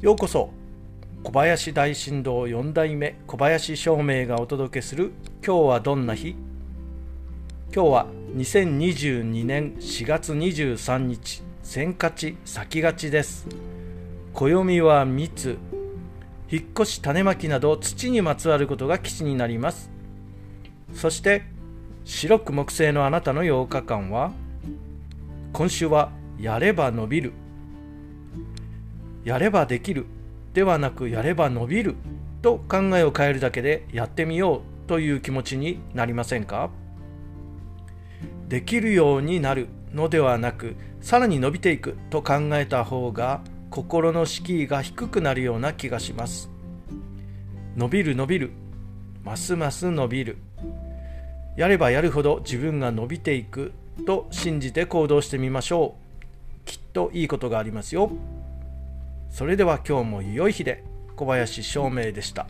ようこそ小林大震動4代目小林照明がお届けする今日はどんな日？今日は2022年4月23日先勝ち先勝ちです。暦は密引っ越し種まきなど土にまつわることが基地になります。そして白く木星のあなたの8日間は今週はやれば伸びる。やればできる。ではなくやれば伸びると考えを変えるだけでやってみようという気持ちになりませんか？できるようになるのではなくさらに伸びていくと考えた方が心の敷居が低くなるような気がします。伸びる伸びる。ますます伸びる。やればやるほど自分が伸びていくと信じて行動してみましょう。きっといいことがありますよ。それでは今日も良い日で小林照明でした。